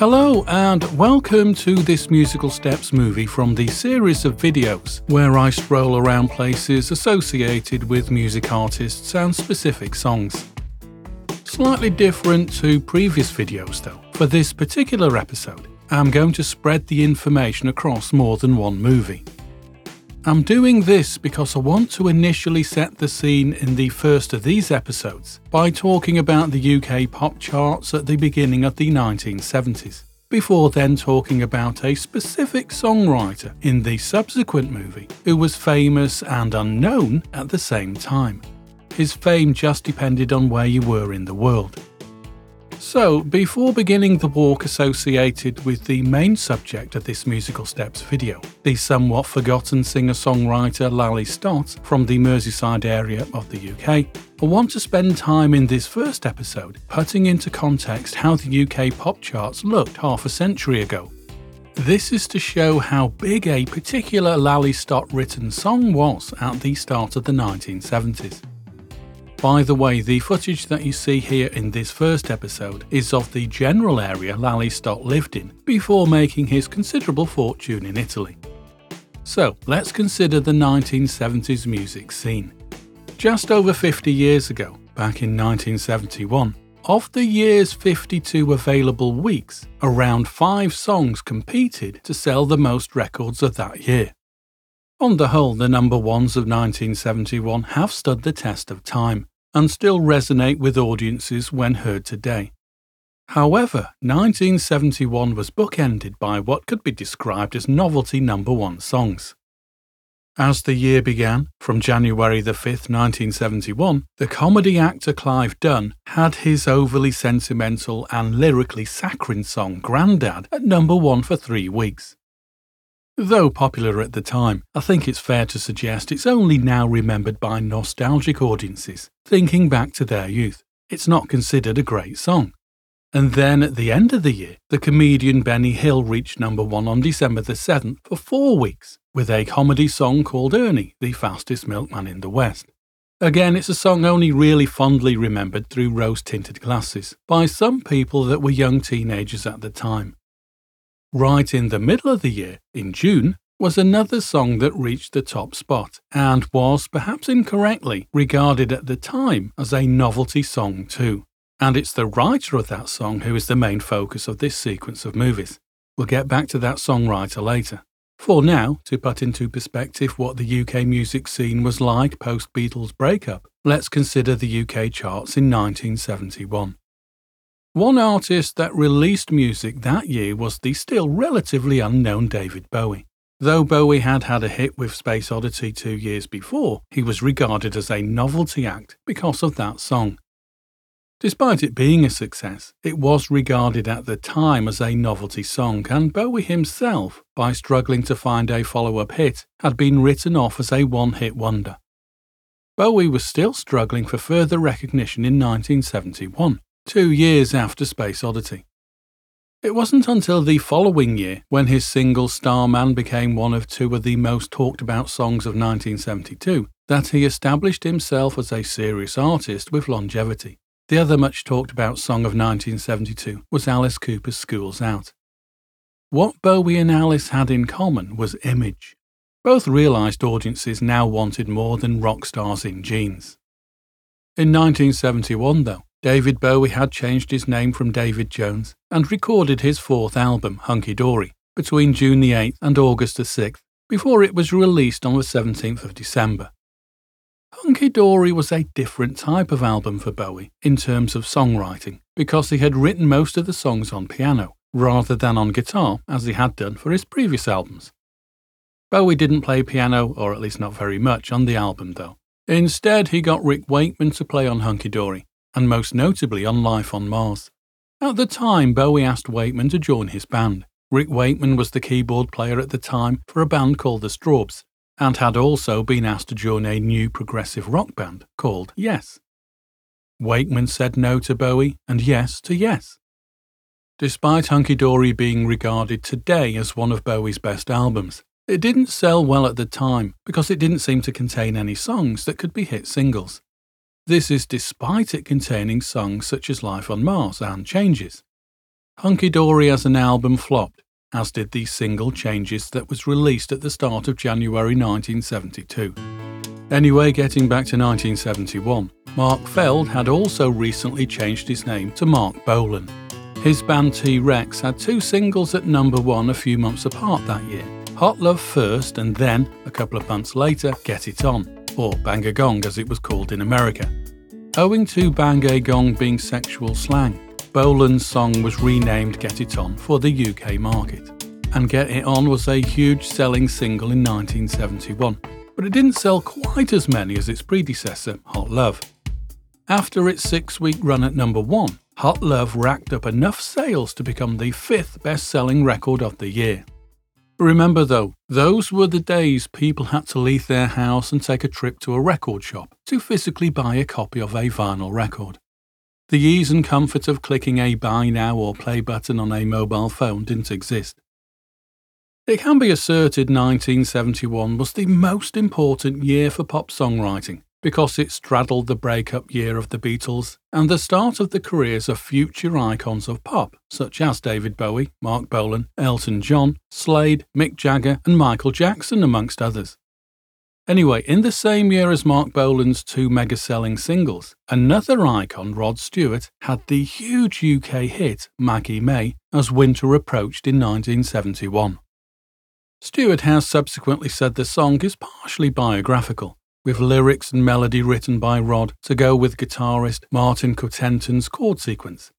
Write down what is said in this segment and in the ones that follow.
Hello, and welcome to this Musical Steps movie from the series of videos where I stroll around places associated with music artists and specific songs. Slightly different to previous videos, though. For this particular episode, I'm going to spread the information across more than one movie. I'm doing this because I want to initially set the scene in the first of these episodes by talking about the UK pop charts at the beginning of the 1970s, before then talking about a specific songwriter in the subsequent movie who was famous and unknown at the same time. His fame just depended on where you were in the world. So, before beginning the walk associated with the main subject of this Musical Steps video, the somewhat forgotten singer songwriter Lally Stott from the Merseyside area of the UK, I want to spend time in this first episode putting into context how the UK pop charts looked half a century ago. This is to show how big a particular Lally Stott written song was at the start of the 1970s. By the way, the footage that you see here in this first episode is of the general area Lally Stott lived in before making his considerable fortune in Italy. So, let's consider the 1970s music scene. Just over 50 years ago, back in 1971, of the year's 52 available weeks, around five songs competed to sell the most records of that year. On the whole, the number ones of 1971 have stood the test of time and still resonate with audiences when heard today. However, 1971 was bookended by what could be described as novelty number one songs. As the year began, from January the 5th, 1971, the comedy actor Clive Dunn had his overly sentimental and lyrically saccharine song Grandad at number one for three weeks. Though popular at the time, I think it's fair to suggest it's only now remembered by nostalgic audiences, thinking back to their youth. It's not considered a great song. And then at the end of the year, the comedian Benny Hill reached number one on December the 7th for four weeks with a comedy song called Ernie, the fastest milkman in the West. Again, it's a song only really fondly remembered through rose tinted glasses by some people that were young teenagers at the time. Right in the middle of the year, in June, was another song that reached the top spot and was, perhaps incorrectly, regarded at the time as a novelty song too. And it's the writer of that song who is the main focus of this sequence of movies. We'll get back to that songwriter later. For now, to put into perspective what the UK music scene was like post Beatles breakup, let's consider the UK charts in 1971. One artist that released music that year was the still relatively unknown David Bowie. Though Bowie had had a hit with Space Oddity two years before, he was regarded as a novelty act because of that song. Despite it being a success, it was regarded at the time as a novelty song, and Bowie himself, by struggling to find a follow up hit, had been written off as a one hit wonder. Bowie was still struggling for further recognition in 1971 two years after Space Oddity. It wasn't until the following year, when his single Starman became one of two of the most talked about songs of 1972, that he established himself as a serious artist with longevity. The other much talked about song of 1972 was Alice Cooper's School's Out. What Bowie and Alice had in common was image. Both realised audiences now wanted more than rock stars in jeans. In 1971, though, David Bowie had changed his name from David Jones and recorded his fourth album, Hunky Dory, between June the 8th and August the 6th, before it was released on the 17th of December. Hunky Dory was a different type of album for Bowie in terms of songwriting, because he had written most of the songs on piano, rather than on guitar, as he had done for his previous albums. Bowie didn't play piano, or at least not very much, on the album though. Instead, he got Rick Wakeman to play on Hunky Dory, and most notably on Life on Mars. At the time, Bowie asked Wakeman to join his band. Rick Wakeman was the keyboard player at the time for a band called the Strawbs, and had also been asked to join a new progressive rock band called Yes. Wakeman said no to Bowie and yes to Yes. Despite Hunky Dory being regarded today as one of Bowie's best albums, it didn't sell well at the time because it didn't seem to contain any songs that could be hit singles. This is despite it containing songs such as Life on Mars and Changes. Hunky Dory as an album flopped, as did the single Changes that was released at the start of January 1972. Anyway, getting back to 1971, Mark Feld had also recently changed his name to Marc Bolan. His band T Rex had two singles at number one a few months apart that year Hot Love first, and then, a couple of months later, Get It On, or Bang a Gong as it was called in America. Owing to Bang a Gong being sexual slang, Bolan's song was renamed Get It On for the UK market. And Get It On was a huge selling single in 1971, but it didn't sell quite as many as its predecessor, Hot Love. After its six week run at number one, Hot Love racked up enough sales to become the fifth best selling record of the year. Remember though, those were the days people had to leave their house and take a trip to a record shop to physically buy a copy of a vinyl record. The ease and comfort of clicking a buy now or play button on a mobile phone didn't exist. It can be asserted 1971 was the most important year for pop songwriting because it straddled the breakup year of the Beatles and the start of the careers of future icons of pop, such as David Bowie, Marc Bolan, Elton John, Slade, Mick Jagger, and Michael Jackson, amongst others. Anyway, in the same year as Marc Bolan's two mega selling singles, another icon, Rod Stewart, had the huge UK hit Maggie May as winter approached in 1971. Stewart has subsequently said the song is partially biographical, with lyrics and melody written by Rod to go with guitarist Martin Quittenton's chord sequence.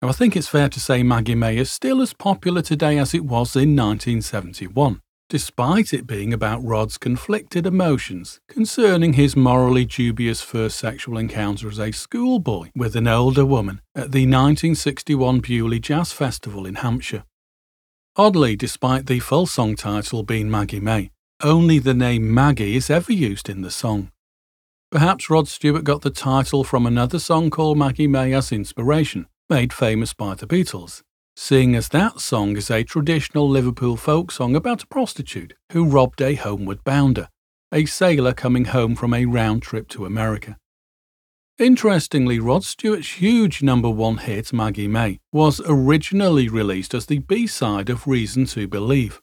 Now, I think it's fair to say Maggie May is still as popular today as it was in 1971, despite it being about Rod's conflicted emotions concerning his morally dubious first sexual encounter as a schoolboy with an older woman at the 1961 Beaulieu Jazz Festival in Hampshire. Oddly, despite the full song title being Maggie May, only the name Maggie is ever used in the song. Perhaps Rod Stewart got the title from another song called Maggie May as inspiration, made famous by the Beatles, seeing as that song is a traditional Liverpool folk song about a prostitute who robbed a homeward bounder, a sailor coming home from a round trip to America. Interestingly, Rod Stewart's huge number one hit, Maggie May, was originally released as the B side of Reason to Believe,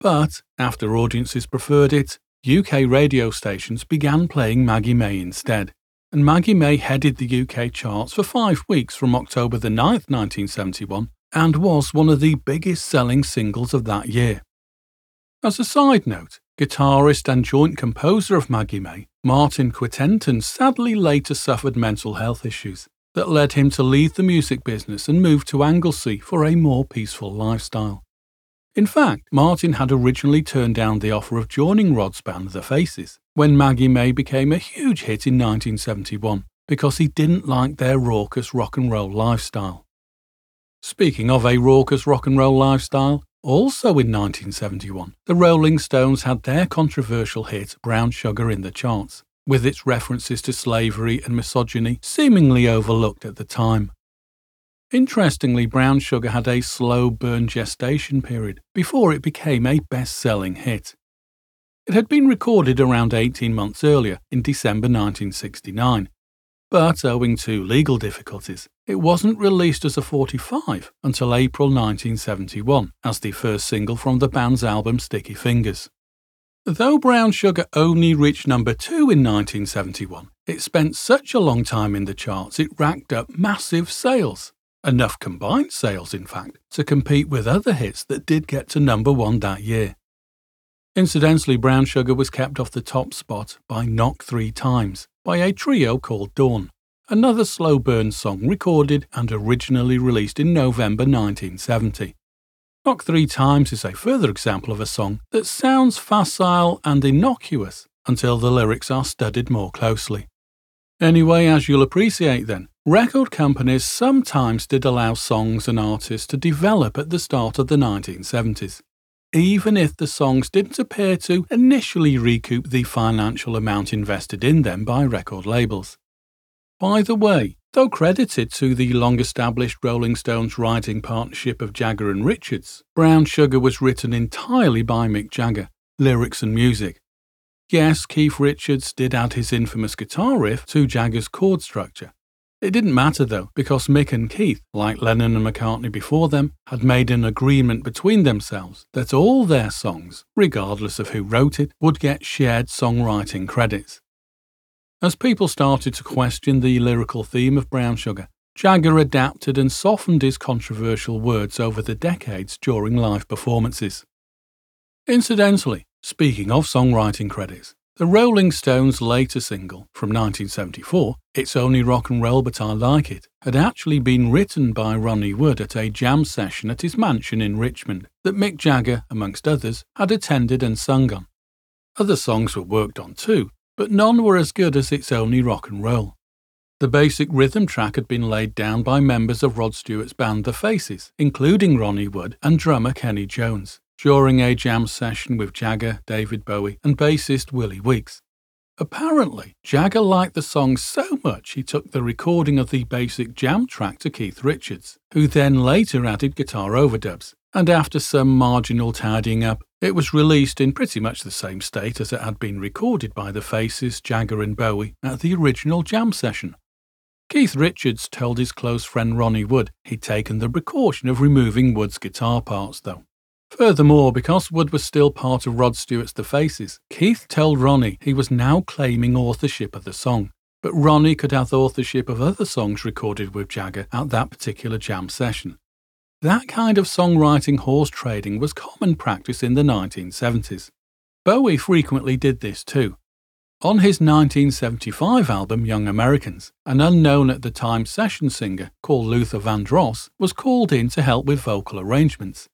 but after audiences preferred it, UK radio stations began playing Maggie May instead, and Maggie May headed the UK charts for five weeks from October the 9th, 1971, and was one of the biggest selling singles of that year. As a side note, guitarist and joint composer of Maggie May, Martin Quittenton, sadly later suffered mental health issues that led him to leave the music business and move to Anglesey for a more peaceful lifestyle. In fact, Martin had originally turned down the offer of joining Rod's band The Faces when Maggie May became a huge hit in 1971 because he didn't like their raucous rock and roll lifestyle. Speaking of a raucous rock and roll lifestyle, also in 1971, the Rolling Stones had their controversial hit Brown Sugar in the charts, with its references to slavery and misogyny seemingly overlooked at the time. Interestingly, Brown Sugar had a slow burn gestation period before it became a best selling hit. It had been recorded around 18 months earlier, in December 1969, but owing to legal difficulties, it wasn't released as a 45 until April 1971 as the first single from the band's album Sticky Fingers. Though Brown Sugar only reached number 2 in 1971, it spent such a long time in the charts it racked up massive sales enough combined sales, in fact, to compete with other hits that did get to number one that year. Incidentally, Brown Sugar was kept off the top spot by Knock Three Times by a trio called Dawn, another slow burn song recorded and originally released in November 1970. Knock Three Times is a further example of a song that sounds facile and innocuous until the lyrics are studied more closely. Anyway, as you'll appreciate then, record companies sometimes did allow songs and artists to develop at the start of the 1970s, even if the songs didn't appear to initially recoup the financial amount invested in them by record labels. By the way, though credited to the long established Rolling Stones writing partnership of Jagger and Richards, Brown Sugar was written entirely by Mick Jagger, lyrics and music, Yes, Keith Richards did add his infamous guitar riff to Jagger's chord structure, It didn't matter though, because Mick and Keith, like Lennon and McCartney before them, had made an agreement between themselves that all their songs, regardless of who wrote it, would get shared songwriting credits. As people started to question the lyrical theme of Brown Sugar, Jagger adapted and softened his controversial words over the decades during live performances. Incidentally, speaking of songwriting credits, the Rolling Stones' later single from 1974, It's Only Rock and Roll But I Like It, had actually been written by Ronnie Wood at a jam session at his mansion in Richmond that Mick Jagger, amongst others, had attended and sung on. Other songs were worked on too, but none were as good as It's Only Rock and Roll. The basic rhythm track had been laid down by members of Rod Stewart's band The Faces, including Ronnie Wood and drummer Kenny Jones, during a jam session with Jagger, David Bowie, and bassist Willie Weeks. Apparently, Jagger liked the song so much he took the recording of the basic jam track to Keith Richards, who then later added guitar overdubs, and after some marginal tidying up, it was released in pretty much the same state as it had been recorded by the Faces, Jagger, and Bowie at the original jam session. Keith Richards told his close friend Ronnie Wood he'd taken the precaution of removing Wood's guitar parts, though. Furthermore, because Wood was still part of Rod Stewart's The Faces, Keith told Ronnie he was now claiming authorship of the song, but Ronnie could have authorship of other songs recorded with Jagger at that particular jam session. That kind of songwriting horse trading was common practice in the 1970s. Bowie frequently did this too, on his 1975 album Young Americans, an unknown at the time session singer called Luther Vandross was called in to help with vocal arrangements.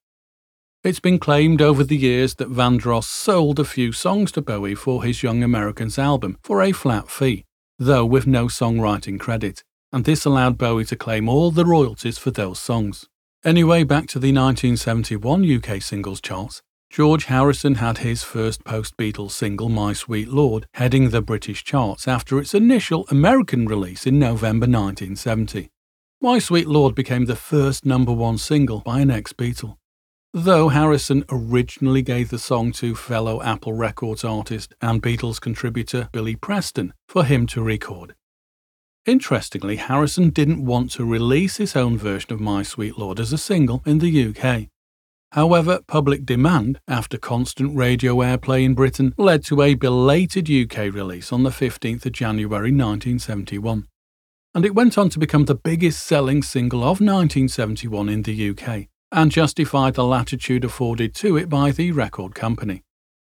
It's been claimed over the years that Vandross sold a few songs to Bowie for his Young Americans album for a flat fee, though with no songwriting credit, and this allowed Bowie to claim all the royalties for those songs. Anyway, back to the 1971 UK singles charts. George Harrison had his first post Beatles single, My Sweet Lord, heading the British charts after its initial American release in November 1970. My Sweet Lord became the first number one single by an ex Beatle. Though Harrison originally gave the song to fellow Apple Records artist and Beatles contributor Billy Preston for him to record. Interestingly, Harrison didn't want to release his own version of My Sweet Lord as a single in the UK. However, public demand, after constant radio airplay in Britain, led to a belated UK release on the 15th of January 1971. And it went on to become the biggest selling single of 1971 in the UK, and justified the latitude afforded to it by the record company.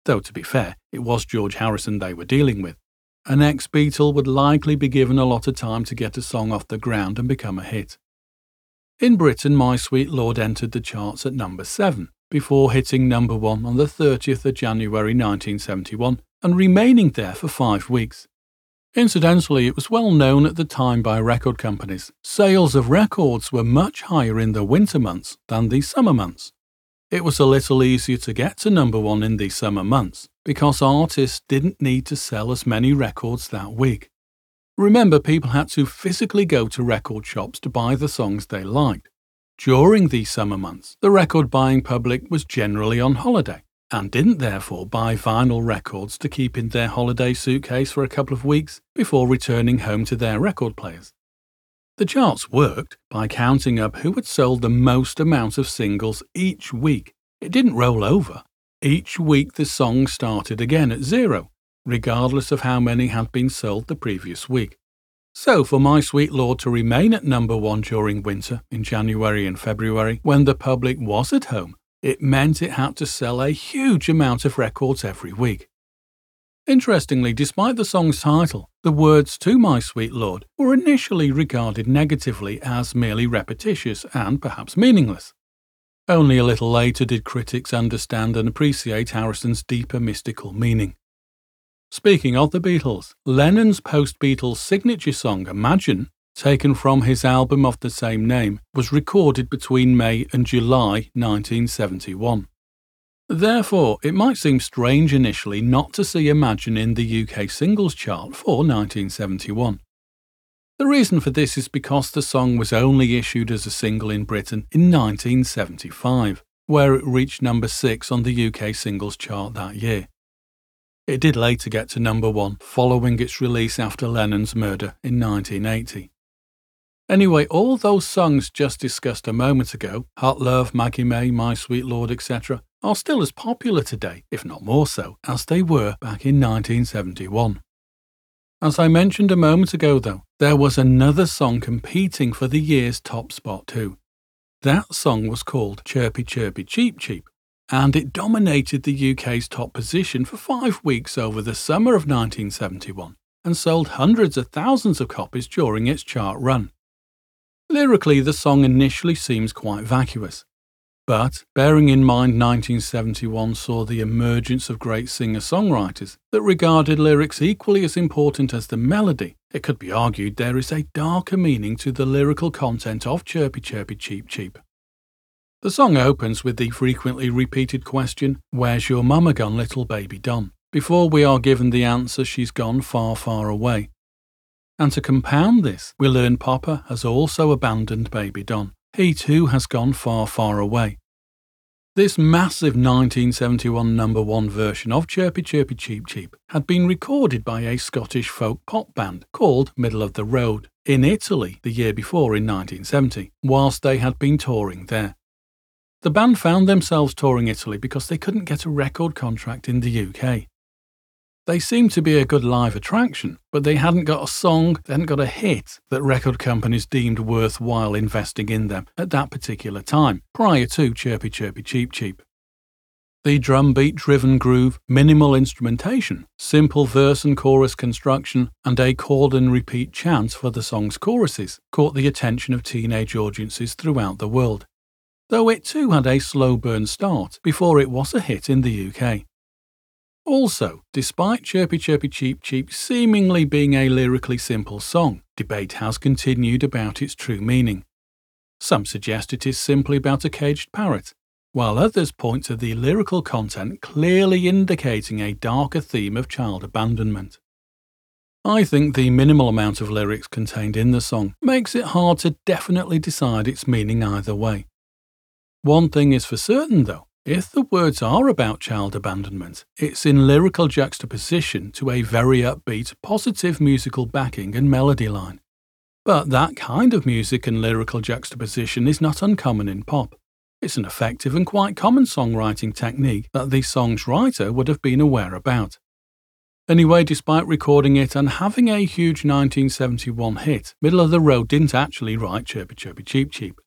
Though, to be fair, it was George Harrison they were dealing with. An ex Beatle would likely be given a lot of time to get a song off the ground and become a hit. In Britain, My Sweet Lord entered the charts at number 7, before hitting number 1 on the 30th of January 1971 and remaining there for five weeks. Incidentally, it was well known at the time by record companies. Sales of records were much higher in the winter months than the summer months. It was a little easier to get to number one in the summer months because artists didn't need to sell as many records that week. Remember, people had to physically go to record shops to buy the songs they liked. During these summer months, the record buying public was generally on holiday and didn't therefore buy vinyl records to keep in their holiday suitcase for a couple of weeks before returning home to their record players. The charts worked by counting up who had sold the most amount of singles each week. It didn't roll over. Each week the song started again at zero, regardless of how many had been sold the previous week. So, for My Sweet Lord to remain at number one during winter, in January and February, when the public was at home, it meant it had to sell a huge amount of records every week. Interestingly, despite the song's title, the words to My Sweet Lord were initially regarded negatively as merely repetitious and perhaps meaningless. Only a little later did critics understand and appreciate Harrison's deeper mystical meaning. Speaking of the Beatles, Lennon's post Beatles signature song Imagine, taken from his album of the same name, was recorded between May and July 1971. Therefore, it might seem strange initially not to see Imagine in the UK singles chart for 1971. The reason for this is because the song was only issued as a single in Britain in 1975, where it reached number 6 on the UK singles chart that year. It did later get to number one following its release after Lennon's murder in 1980. Anyway, all those songs just discussed a moment ago Hot Love, Maggie May, My Sweet Lord, etc. are still as popular today, if not more so, as they were back in 1971. As I mentioned a moment ago, though, there was another song competing for the year's top spot too. That song was called Chirpy Chirpy Cheep Cheep, and it dominated the UK's top position for five weeks over the summer of 1971 and sold hundreds of thousands of copies during its chart run. Lyrically, the song initially seems quite vacuous. But, bearing in mind 1971 saw the emergence of great singer songwriters that regarded lyrics equally as important as the melody, it could be argued there is a darker meaning to the lyrical content of Chirpy Chirpy Cheep Cheep. The song opens with the frequently repeated question, Where's your mama gone, little baby Don? Before we are given the answer, she's gone far, far away. And to compound this, we learn Papa has also abandoned baby Don. He too has gone far, far away. This massive 1971 number one version of Chirpy Chirpy Cheep Cheep had been recorded by a Scottish folk pop band called Middle of the Road in Italy the year before in 1970, whilst they had been touring there. The band found themselves touring Italy because they couldn't get a record contract in the UK. They seemed to be a good live attraction, but they hadn't got a song, they hadn't got a hit that record companies deemed worthwhile investing in them at that particular time, prior to Chirpy Chirpy Cheep Cheep. The drum beat driven groove, minimal instrumentation, simple verse and chorus construction, and a call and repeat chant for the song's choruses caught the attention of teenage audiences throughout the world. Though it too had a slow burn start before it was a hit in the UK. Also, despite Chirpy Chirpy Cheep Cheep seemingly being a lyrically simple song, debate has continued about its true meaning. Some suggest it is simply about a caged parrot, while others point to the lyrical content clearly indicating a darker theme of child abandonment. I think the minimal amount of lyrics contained in the song makes it hard to definitely decide its meaning either way. One thing is for certain, though if the words are about child abandonment, it's in lyrical juxtaposition to a very upbeat, positive musical backing and melody line. But that kind of music and lyrical juxtaposition is not uncommon in pop. It's an effective and quite common songwriting technique that the song's writer would have been aware about. Anyway, despite recording it and having a huge 1971 hit, Middle of the Road didn't actually write Chirpy Chirpy Cheep Cheep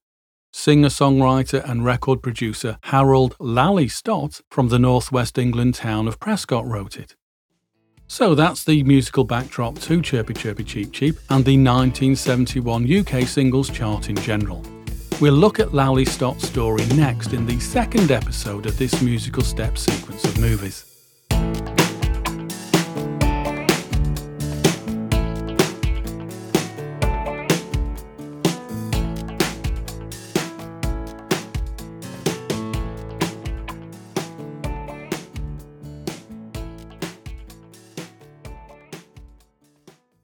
singer songwriter and record producer Harold Lally Stott from the northwest England town of Prescot wrote it. So that's the musical backdrop to Chirpy Chirpy Cheep Cheep and the 1971 UK singles chart in general. We'll look at Lally Stott's story next in the second episode of this musical step sequence of movies.